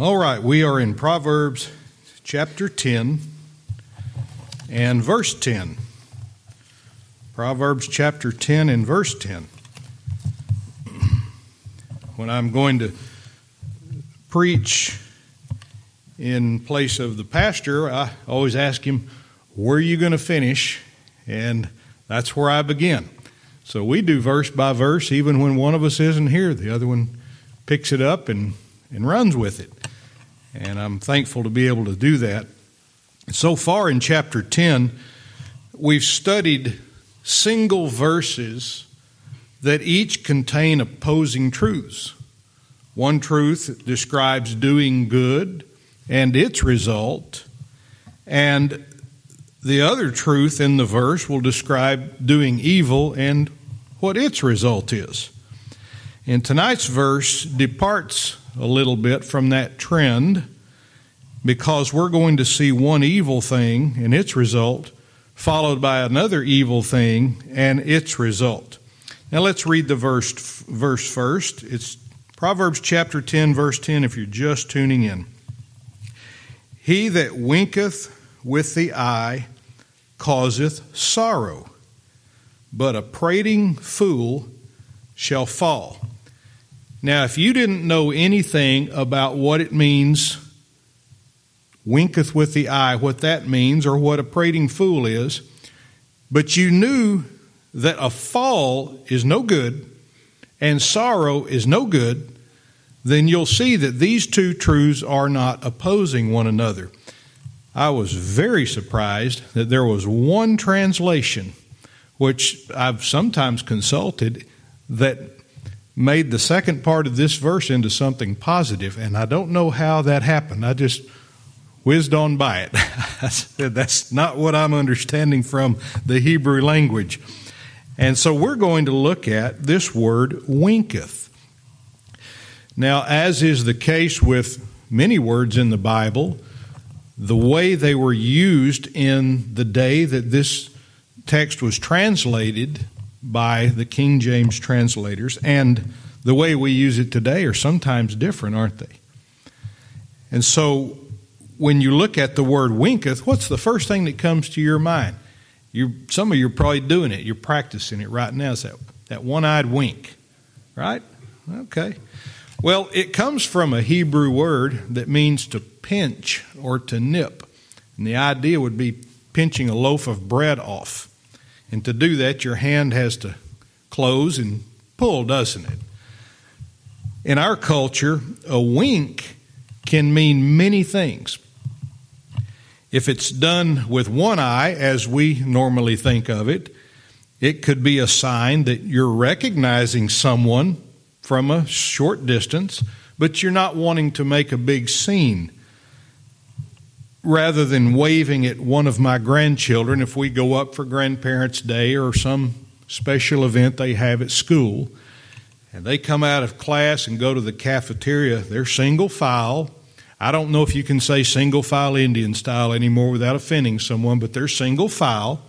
All right, we are in Proverbs chapter 10 and verse 10. Proverbs chapter 10 and verse 10. When I'm going to preach in place of the pastor, I always ask him, Where are you going to finish? And that's where I begin. So we do verse by verse, even when one of us isn't here. The other one picks it up and, and runs with it. And I'm thankful to be able to do that. So far in chapter 10, we've studied single verses that each contain opposing truths. One truth describes doing good and its result, and the other truth in the verse will describe doing evil and what its result is. And tonight's verse departs a little bit from that trend because we're going to see one evil thing and its result, followed by another evil thing and its result. Now let's read the verse, verse first. It's Proverbs chapter 10, verse 10, if you're just tuning in. He that winketh with the eye causeth sorrow, but a prating fool shall fall. Now, if you didn't know anything about what it means, winketh with the eye, what that means, or what a prating fool is, but you knew that a fall is no good and sorrow is no good, then you'll see that these two truths are not opposing one another. I was very surprised that there was one translation, which I've sometimes consulted, that made the second part of this verse into something positive, and I don't know how that happened. I just whizzed on by it. I said, that's not what I'm understanding from the Hebrew language. And so we're going to look at this word winketh. Now, as is the case with many words in the Bible, the way they were used in the day that this text was translated by the King James translators and the way we use it today are sometimes different, aren't they? And so when you look at the word winketh, what's the first thing that comes to your mind? you some of you are probably doing it. You're practicing it right now. Is that, that one eyed wink, right? Okay. Well, it comes from a Hebrew word that means to pinch or to nip. And the idea would be pinching a loaf of bread off. And to do that, your hand has to close and pull, doesn't it? In our culture, a wink can mean many things. If it's done with one eye, as we normally think of it, it could be a sign that you're recognizing someone from a short distance, but you're not wanting to make a big scene. Rather than waving at one of my grandchildren, if we go up for Grandparents' Day or some special event they have at school, and they come out of class and go to the cafeteria, they're single file I don't know if you can say single file Indian style anymore without offending someone, but they're single file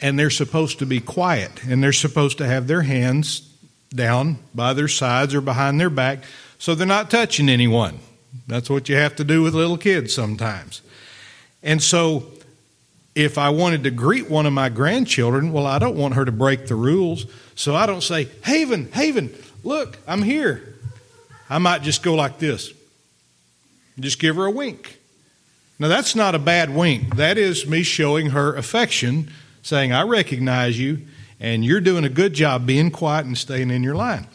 and they're supposed to be quiet and they're supposed to have their hands down by their sides or behind their back so they're not touching anyone. That's what you have to do with little kids sometimes. And so if I wanted to greet one of my grandchildren, well, I don't want her to break the rules. So I don't say, Haven, Haven, look, I'm here. I might just go like this. Just give her a wink. Now, that's not a bad wink. That is me showing her affection, saying, I recognize you, and you're doing a good job being quiet and staying in your line.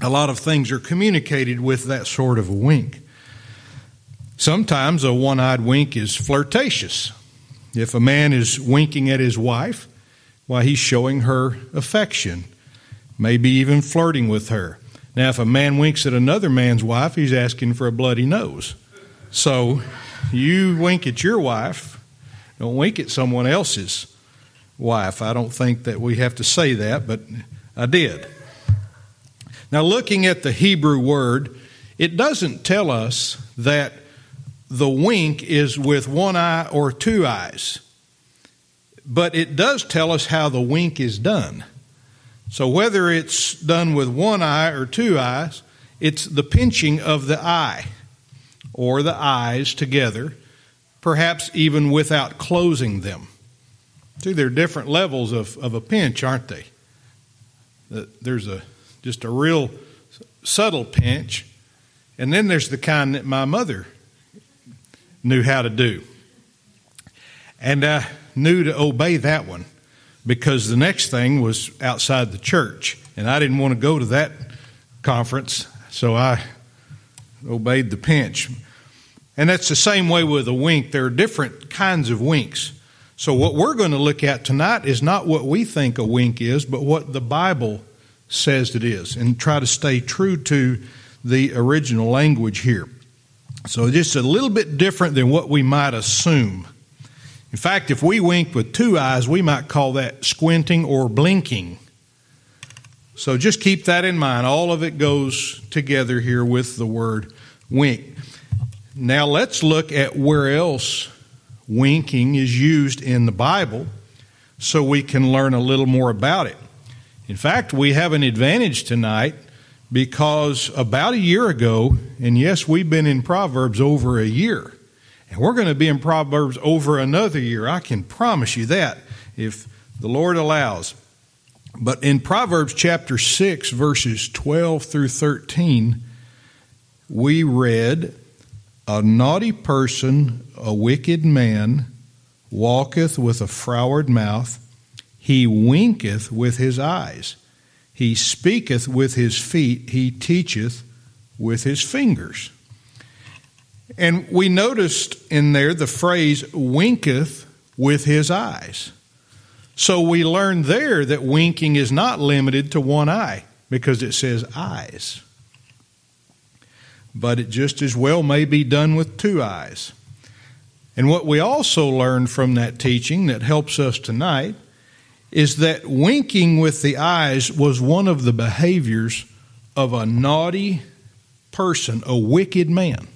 A lot of things are communicated with that sort of a wink. Sometimes a one eyed wink is flirtatious. If a man is winking at his wife, why, he's showing her affection, maybe even flirting with her. Now, if a man winks at another man's wife, he's asking for a bloody nose. So you wink at your wife, don't wink at someone else's wife. I don't think that we have to say that, but I did. Now, looking at the Hebrew word, it doesn't tell us that the wink is with one eye or two eyes, but it does tell us how the wink is done. So, whether it's done with one eye or two eyes, it's the pinching of the eye or the eyes together, perhaps even without closing them. See, there are different levels of, of a pinch, aren't they? There's a just a real subtle pinch, and then there's the kind that my mother knew how to do. And I knew to obey that one because the next thing was outside the church, and I didn't want to go to that conference, so I obeyed the pinch. And that's the same way with a wink. There are different kinds of winks. So, what we're going to look at tonight is not what we think a wink is, but what the Bible says it is, and try to stay true to the original language here. So, just a little bit different than what we might assume. In fact, if we winked with two eyes, we might call that squinting or blinking. So, just keep that in mind. All of it goes together here with the word wink. Now, let's look at where else winking is used in the Bible so we can learn a little more about it. In fact, we have an advantage tonight because about a year ago, and yes, we've been in Proverbs over a year, and we're going to be in Proverbs over another year. I can promise you that if the Lord allows. But in Proverbs chapter 6, verses 12 through 13, we read, A naughty person, a wicked man, walketh with a froward mouth he winketh with his eyes. He speaketh with his feet. He teacheth with his fingers. And we noticed in there the phrase winketh with his eyes. So we learned there that winking is not limited to one eye because it says eyes. But it just as well may be done with two eyes. And what we also learned from that teaching that helps us tonight is that winking with the eyes was one of the behaviors of a naughty person, a wicked man.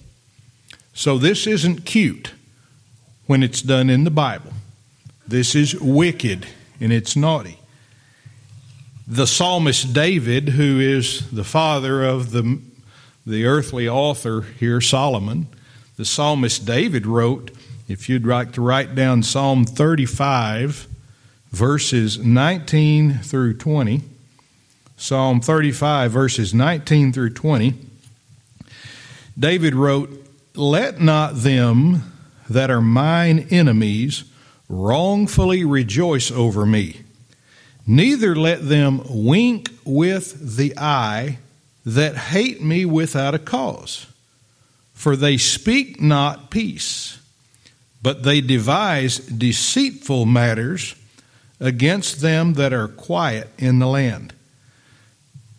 So this isn't cute when it's done in the Bible. This is wicked and it's naughty. The psalmist David, who is the father of the, the earthly author here, Solomon, the psalmist David wrote, if you'd like to write down Psalm 35, verses 19 through 20. Psalm 35, verses 19 through 20. David wrote, Let not them that are mine enemies wrongfully rejoice over me, neither let them wink with the eye that hate me without a cause. For they speak not peace, but they devise deceitful matters against them that are quiet in the land.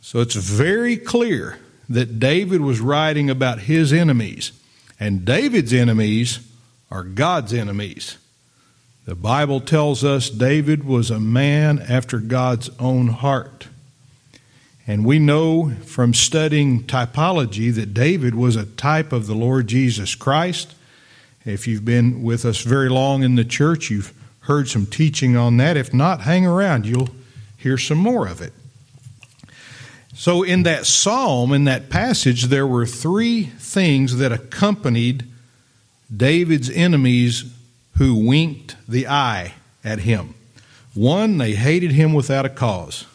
So it's very clear that David was writing about his enemies, and David's enemies are God's enemies. The Bible tells us David was a man after God's own heart. And we know from studying typology that David was a type of the Lord Jesus Christ. If you've been with us very long in the church, you've heard some teaching on that. If not, hang around. You'll hear some more of it. So, in that psalm, in that passage, there were three things that accompanied David's enemies who winked the eye at him. One, they hated him without a cause.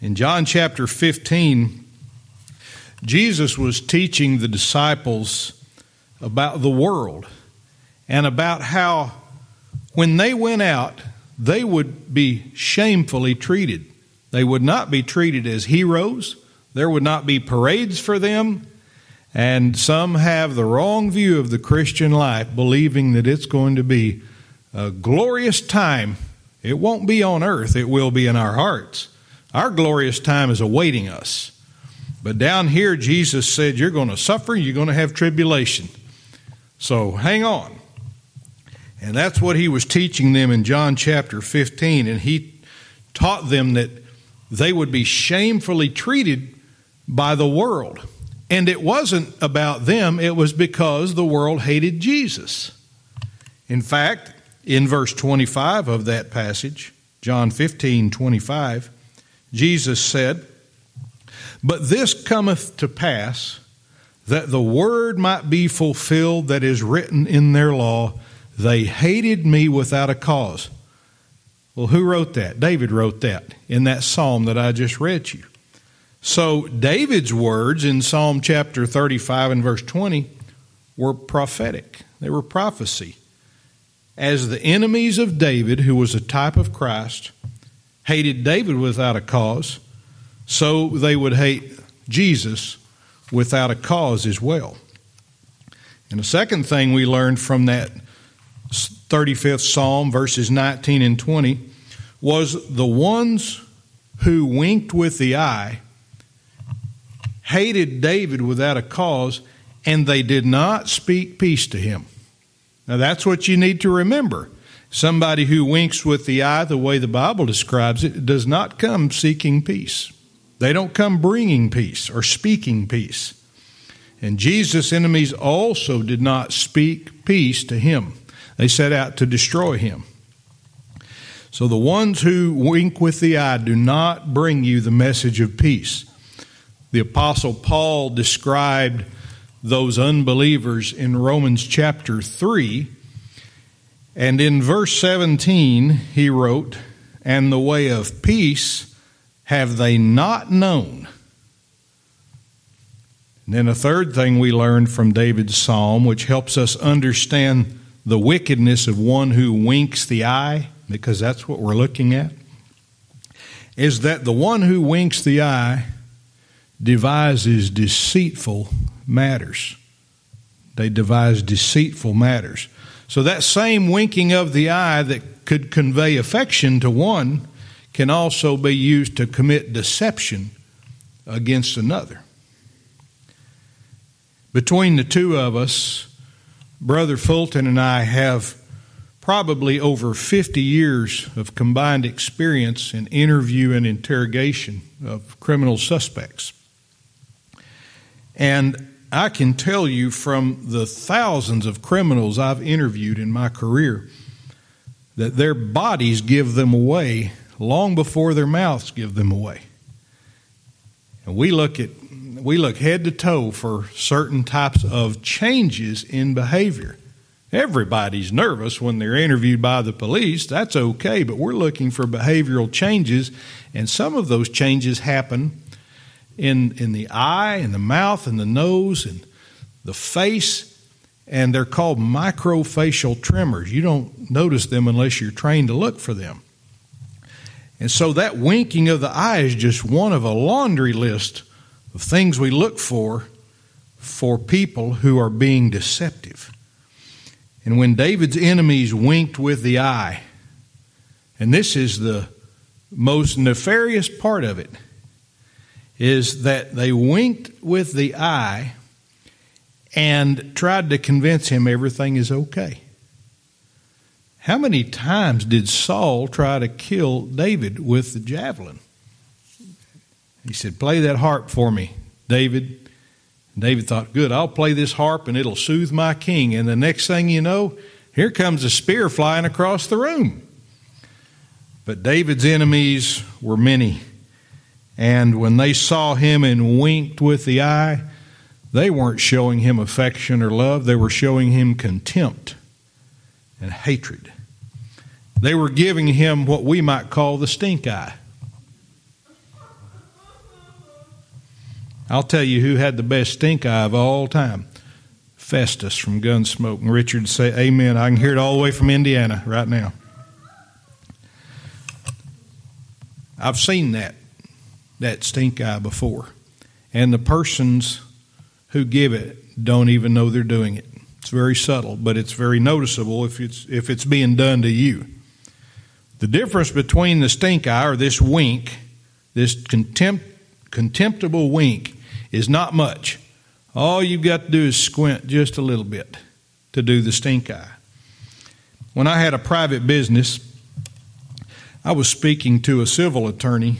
In John chapter 15, Jesus was teaching the disciples about the world and about how when they went out, they would be shamefully treated. They would not be treated as heroes. There would not be parades for them. And some have the wrong view of the Christian life, believing that it's going to be a glorious time. It won't be on earth, it will be in our hearts. Our glorious time is awaiting us. But down here, Jesus said, You're going to suffer, you're going to have tribulation. So hang on. And that's what he was teaching them in John chapter 15. And he taught them that they would be shamefully treated by the world. And it wasn't about them, it was because the world hated Jesus. In fact, in verse 25 of that passage, John 15 25, Jesus said, But this cometh to pass that the word might be fulfilled that is written in their law, they hated me without a cause. Well, who wrote that? David wrote that in that psalm that I just read you. So, David's words in Psalm chapter 35 and verse 20 were prophetic, they were prophecy. As the enemies of David, who was a type of Christ, hated David without a cause, so they would hate Jesus without a cause as well. And the second thing we learned from that 35th Psalm, verses 19 and 20, was the ones who winked with the eye hated David without a cause, and they did not speak peace to him. Now, that's what you need to remember. Somebody who winks with the eye, the way the Bible describes it, does not come seeking peace. They don't come bringing peace or speaking peace. And Jesus' enemies also did not speak peace to him, they set out to destroy him. So the ones who wink with the eye do not bring you the message of peace. The Apostle Paul described those unbelievers in Romans chapter 3. And in verse 17, he wrote, And the way of peace have they not known. And then a third thing we learned from David's psalm, which helps us understand the wickedness of one who winks the eye, because that's what we're looking at, is that the one who winks the eye devises deceitful matters. They devise deceitful matters. So that same winking of the eye that could convey affection to one can also be used to commit deception against another. Between the two of us, Brother Fulton and I have probably over 50 years of combined experience in interview and interrogation of criminal suspects. And I can tell you from the thousands of criminals I've interviewed in my career that their bodies give them away long before their mouths give them away. And we look at we look head to toe for certain types of changes in behavior. Everybody's nervous when they're interviewed by the police. That's okay, but we're looking for behavioral changes, and some of those changes happen in, in the eye and the mouth and the nose and the face, and they're called microfacial tremors. You don't notice them unless you're trained to look for them. And so that winking of the eye is just one of a laundry list of things we look for for people who are being deceptive. And when David's enemies winked with the eye, and this is the most nefarious part of it, is that they winked with the eye and tried to convince him everything is okay. How many times did Saul try to kill David with the javelin? He said, Play that harp for me, David. David thought, Good, I'll play this harp and it'll soothe my king. And the next thing you know, here comes a spear flying across the room. But David's enemies were many. And when they saw him and winked with the eye, they weren't showing him affection or love, they were showing him contempt and hatred. They were giving him what we might call the stink eye. I'll tell you who had the best stink eye of all time. Festus from Gunsmoke. And Richard say, Amen. I can hear it all the way from Indiana right now. I've seen that that stink eye before. And the persons who give it don't even know they're doing it. It's very subtle, but it's very noticeable if it's if it's being done to you. The difference between the stink eye or this wink, this contempt, contemptible wink, is not much. All you've got to do is squint just a little bit to do the stink eye. When I had a private business, I was speaking to a civil attorney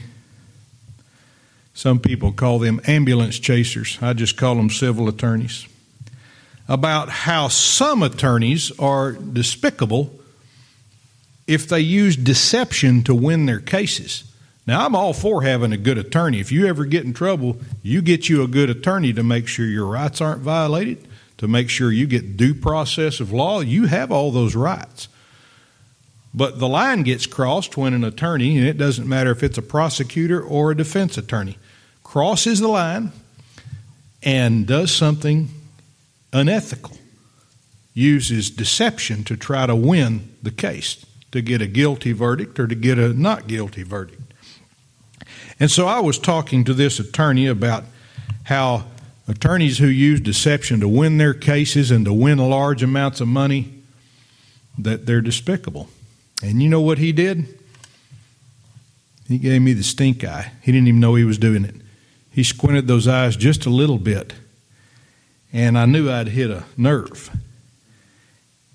some people call them ambulance chasers. I just call them civil attorneys. About how some attorneys are despicable if they use deception to win their cases. Now, I'm all for having a good attorney. If you ever get in trouble, you get you a good attorney to make sure your rights aren't violated, to make sure you get due process of law. You have all those rights. But the line gets crossed when an attorney, and it doesn't matter if it's a prosecutor or a defense attorney, crosses the line and does something unethical, uses deception to try to win the case, to get a guilty verdict or to get a not guilty verdict. And so I was talking to this attorney about how attorneys who use deception to win their cases and to win large amounts of money that they're despicable. And you know what he did? He gave me the stink eye. He didn't even know he was doing it. He squinted those eyes just a little bit, and I knew I'd hit a nerve.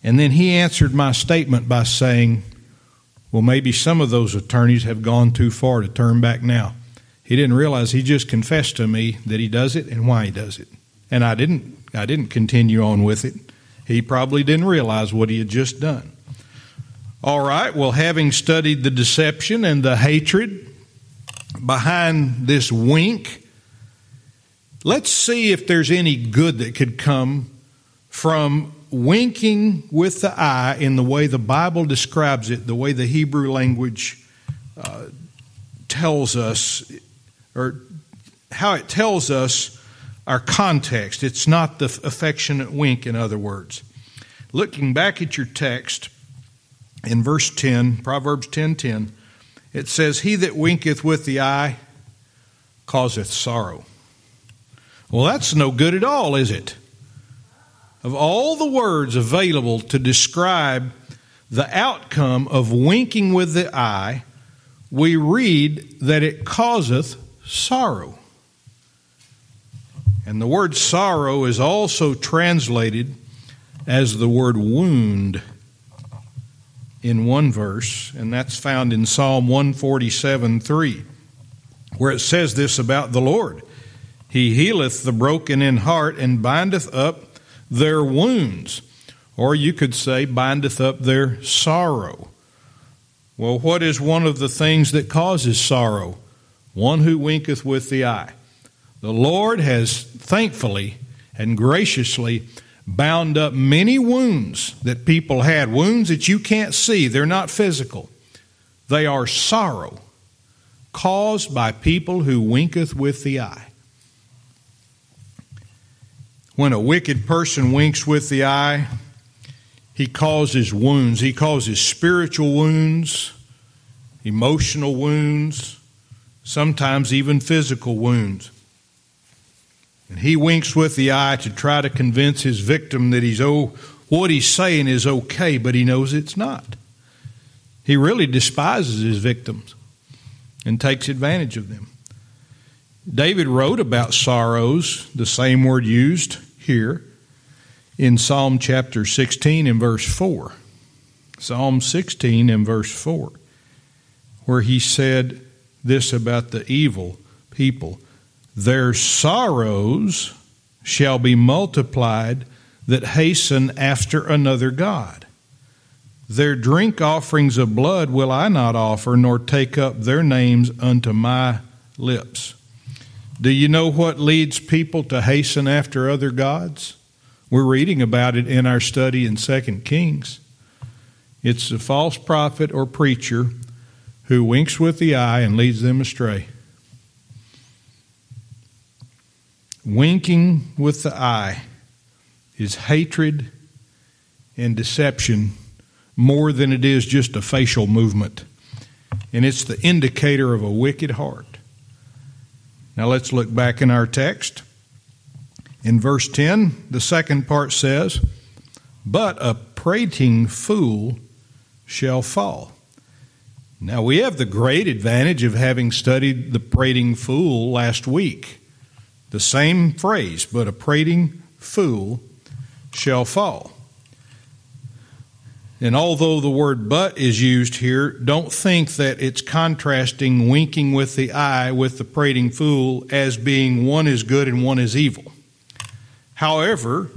And then he answered my statement by saying, well, maybe some of those attorneys have gone too far to turn back now. He didn't realize he just confessed to me that he does it and why he does it. And I didn't I didn't continue on with it. He probably didn't realize what he had just done. All right, well, having studied the deception and the hatred behind this wink, let's see if there's any good that could come from winking with the eye in the way the Bible describes it, the way the Hebrew language uh, tells us, or how it tells us our context. It's not the affectionate wink, in other words. Looking back at your text in verse 10, Proverbs 10 10, it says, He that winketh with the eye causeth sorrow. Well, that's no good at all, is it? Of all the words available to describe the outcome of winking with the eye, we read that it causeth sorrow. And the word sorrow is also translated as the word wound in one verse, and that's found in Psalm 147 3, where it says this about the Lord He healeth the broken in heart and bindeth up their wounds. Or you could say, bindeth up their sorrow. Well, what is one of the things that causes sorrow? One who winketh with the eye. The Lord has thankfully and graciously bound up many wounds that people had, wounds that you can't see. They're not physical, they are sorrow caused by people who winketh with the eye. When a wicked person winks with the eye, he causes wounds. He causes spiritual wounds, emotional wounds, sometimes even physical wounds. And he winks with the eye to try to convince his victim that he's oh what he's saying is okay, but he knows it's not. He really despises his victims and takes advantage of them. David wrote about sorrows, the same word used here in Psalm chapter 16 and verse 4. Psalm 16 and verse 4, where he said this about the evil people Their sorrows shall be multiplied that hasten after another God. Their drink offerings of blood will I not offer, nor take up their names unto my lips. Do you know what leads people to hasten after other gods? We're reading about it in our study in 2 Kings. It's a false prophet or preacher who winks with the eye and leads them astray. Winking with the eye is hatred and deception more than it is just a facial movement. And it's the indicator of a wicked heart. Now let's look back in our text. In verse 10, the second part says, But a prating fool shall fall. Now we have the great advantage of having studied the prating fool last week. The same phrase, but a prating fool shall fall. And although the word but is used here, don't think that it's contrasting winking with the eye with the prating fool as being one is good and one is evil. However,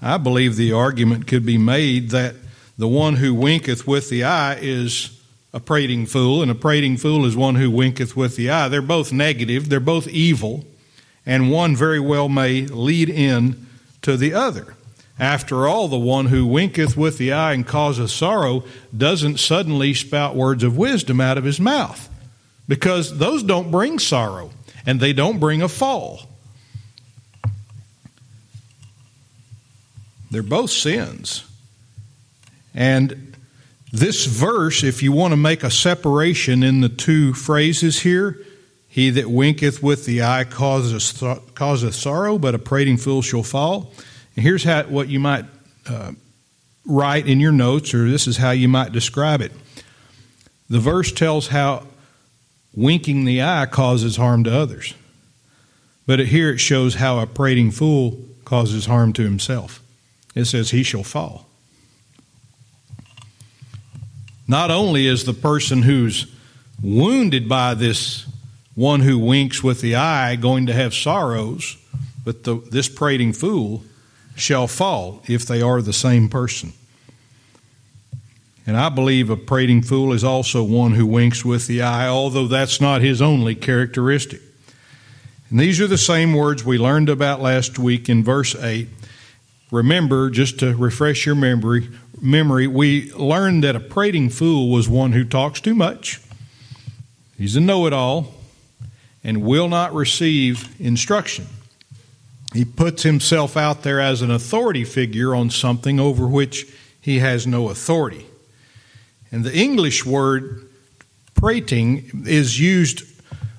I believe the argument could be made that the one who winketh with the eye is a prating fool, and a prating fool is one who winketh with the eye. They're both negative, they're both evil, and one very well may lead in to the other. After all, the one who winketh with the eye and causeth sorrow doesn't suddenly spout words of wisdom out of his mouth, because those don't bring sorrow, and they don't bring a fall. They're both sins. And this verse, if you want to make a separation in the two phrases here, he that winketh with the eye causeth, causeth sorrow, but a prating fool shall fall. And here's how, what you might uh, write in your notes, or this is how you might describe it. The verse tells how winking the eye causes harm to others. But here it shows how a prating fool causes harm to himself. It says, He shall fall. Not only is the person who's wounded by this one who winks with the eye going to have sorrows, but the, this prating fool shall fall if they are the same person. And I believe a prating fool is also one who winks with the eye, although that's not his only characteristic. And these are the same words we learned about last week in verse 8 remember, just to refresh your memory, memory, we learned that a prating fool was one who talks too much. He's a know it all and will not receive instruction. He puts himself out there as an authority figure on something over which he has no authority. And the English word prating is used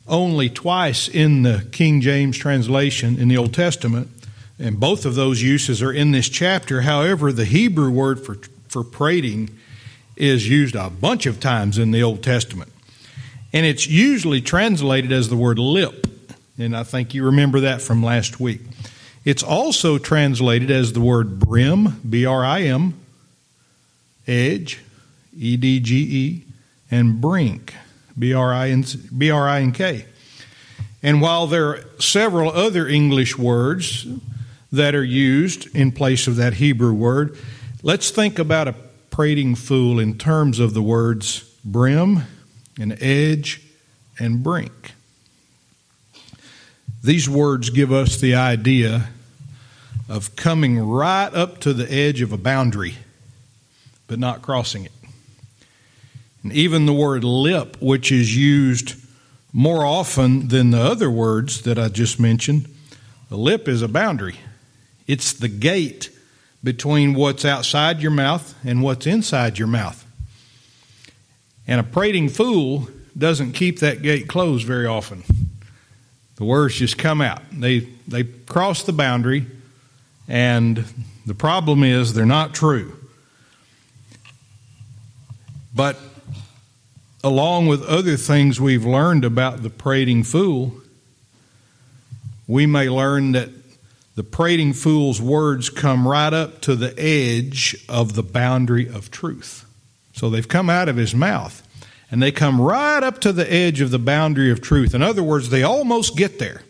only twice in the King James translation in the Old Testament. And both of those uses are in this chapter. However, the Hebrew word for, for prating is used a bunch of times in the Old Testament. And it's usually translated as the word lip. And I think you remember that from last week. It's also translated as the word brim, B R I M, edge, E D G E, and brink, B R I N K. And while there are several other English words that are used in place of that Hebrew word. Let's think about a prating fool in terms of the words brim and edge and brink. These words give us the idea of coming right up to the edge of a boundary, but not crossing it. And even the word lip, which is used more often than the other words that I just mentioned, the lip is a boundary. It's the gate between what's outside your mouth and what's inside your mouth. And a prating fool doesn't keep that gate closed very often. The words just come out. They they cross the boundary and the problem is they're not true. But along with other things we've learned about the prating fool, we may learn that the prating fool's words come right up to the edge of the boundary of truth. So they've come out of his mouth and they come right up to the edge of the boundary of truth. In other words, they almost get there.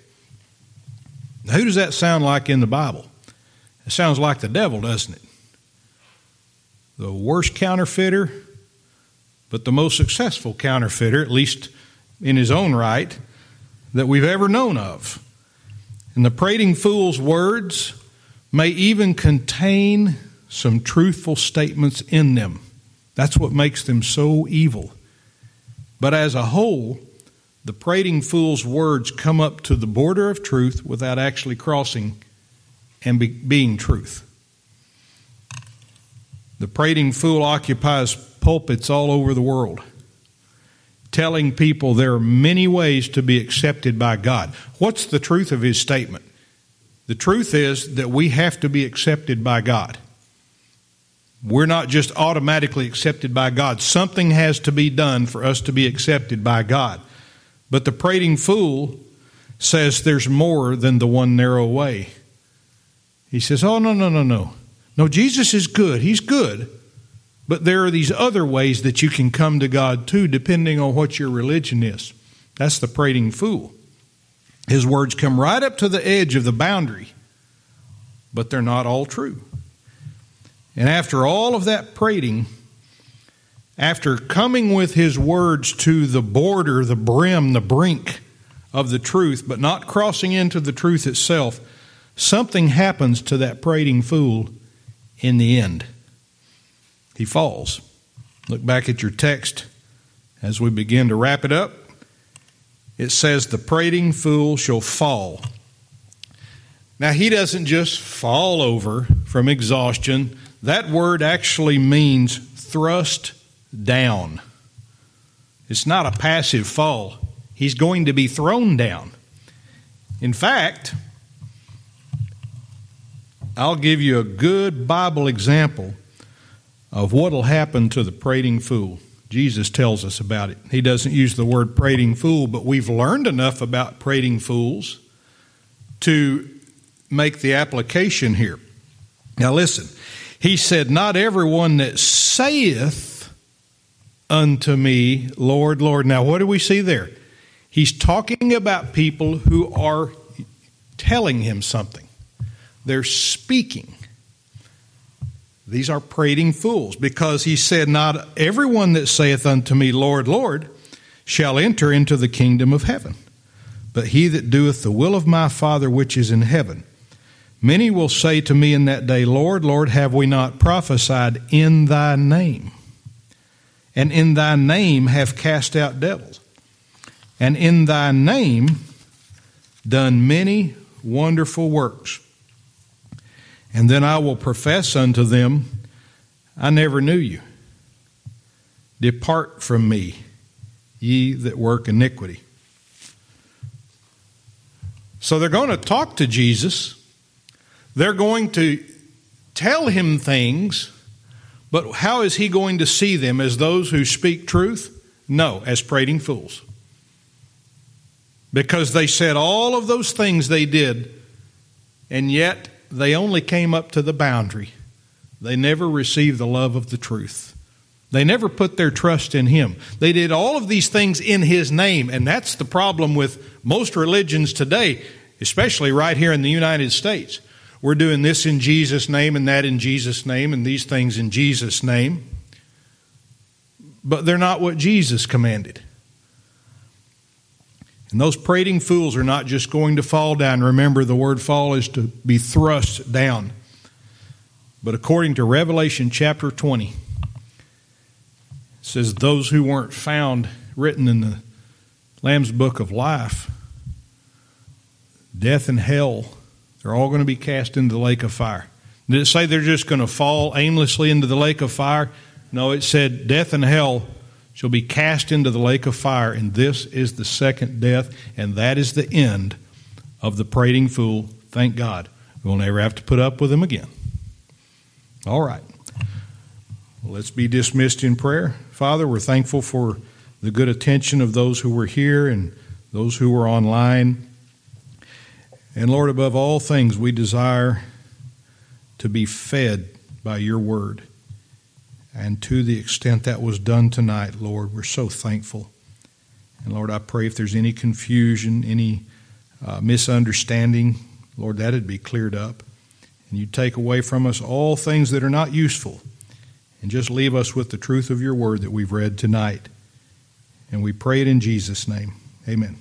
Now, who does that sound like in the Bible? It sounds like the devil, doesn't it? The worst counterfeiter, but the most successful counterfeiter, at least in his own right, that we've ever known of. And the prating fool's words may even contain some truthful statements in them. That's what makes them so evil. But as a whole, the prating fool's words come up to the border of truth without actually crossing and be, being truth. The prating fool occupies pulpits all over the world telling people there are many ways to be accepted by God. What's the truth of his statement? The truth is that we have to be accepted by God. We're not just automatically accepted by God. Something has to be done for us to be accepted by God. But the prating fool says there's more than the one narrow way. He says, Oh, no, no, no, no. No, Jesus is good. He's good. But there are these other ways that you can come to God too, depending on what your religion is. That's the prating fool. His words come right up to the edge of the boundary, but they're not all true. And after all of that prating, after coming with his words to the border, the brim, the brink of the truth, but not crossing into the truth itself, something happens to that prating fool in the end. He falls. Look back at your text as we begin to wrap it up. It says, The prating fool shall fall. Now, he doesn't just fall over from exhaustion. That word actually means thrust down. It's not a passive fall, he's going to be thrown down. In fact, I'll give you a good Bible example of what will happen to the prating fool. Jesus tells us about it. He doesn't use the word prating fool, but we've learned enough about prating fools to make the application here. Now, listen. He said, Not everyone that saith unto me, Lord, Lord. Now, what do we see there? He's talking about people who are telling him something, they're speaking. These are prating fools, because he said, Not everyone that saith unto me, Lord, Lord, shall enter into the kingdom of heaven, but he that doeth the will of my Father which is in heaven. Many will say to me in that day, Lord, Lord, have we not prophesied in thy name? and in thy name have cast out devils, and in thy name done many wonderful works. And then I will profess unto them, I never knew you. Depart from me, ye that work iniquity. So they're going to talk to Jesus. They're going to tell him things but how is he going to see them as those who speak truth? No, as prating fools. Because they said all of those things they did, and yet they only came up to the boundary. They never received the love of the truth. They never put their trust in Him. They did all of these things in His name, and that's the problem with most religions today, especially right here in the United States. We're doing this in Jesus' name and that in Jesus' name and these things in Jesus' name. But they're not what Jesus commanded. And those prating fools are not just going to fall down. Remember, the word fall is to be thrust down. But according to Revelation chapter 20, it says, Those who weren't found written in the Lamb's book of life, death and hell they're all going to be cast into the lake of fire. Did it say they're just going to fall aimlessly into the lake of fire? No, it said death and hell shall be cast into the lake of fire, and this is the second death, and that is the end of the prating fool. Thank God. We'll never have to put up with him again. All right. Let's be dismissed in prayer. Father, we're thankful for the good attention of those who were here and those who were online. And Lord, above all things, we desire to be fed by your word. And to the extent that was done tonight, Lord, we're so thankful. And Lord, I pray if there's any confusion, any uh, misunderstanding, Lord, that'd be cleared up. And you take away from us all things that are not useful and just leave us with the truth of your word that we've read tonight. And we pray it in Jesus' name. Amen.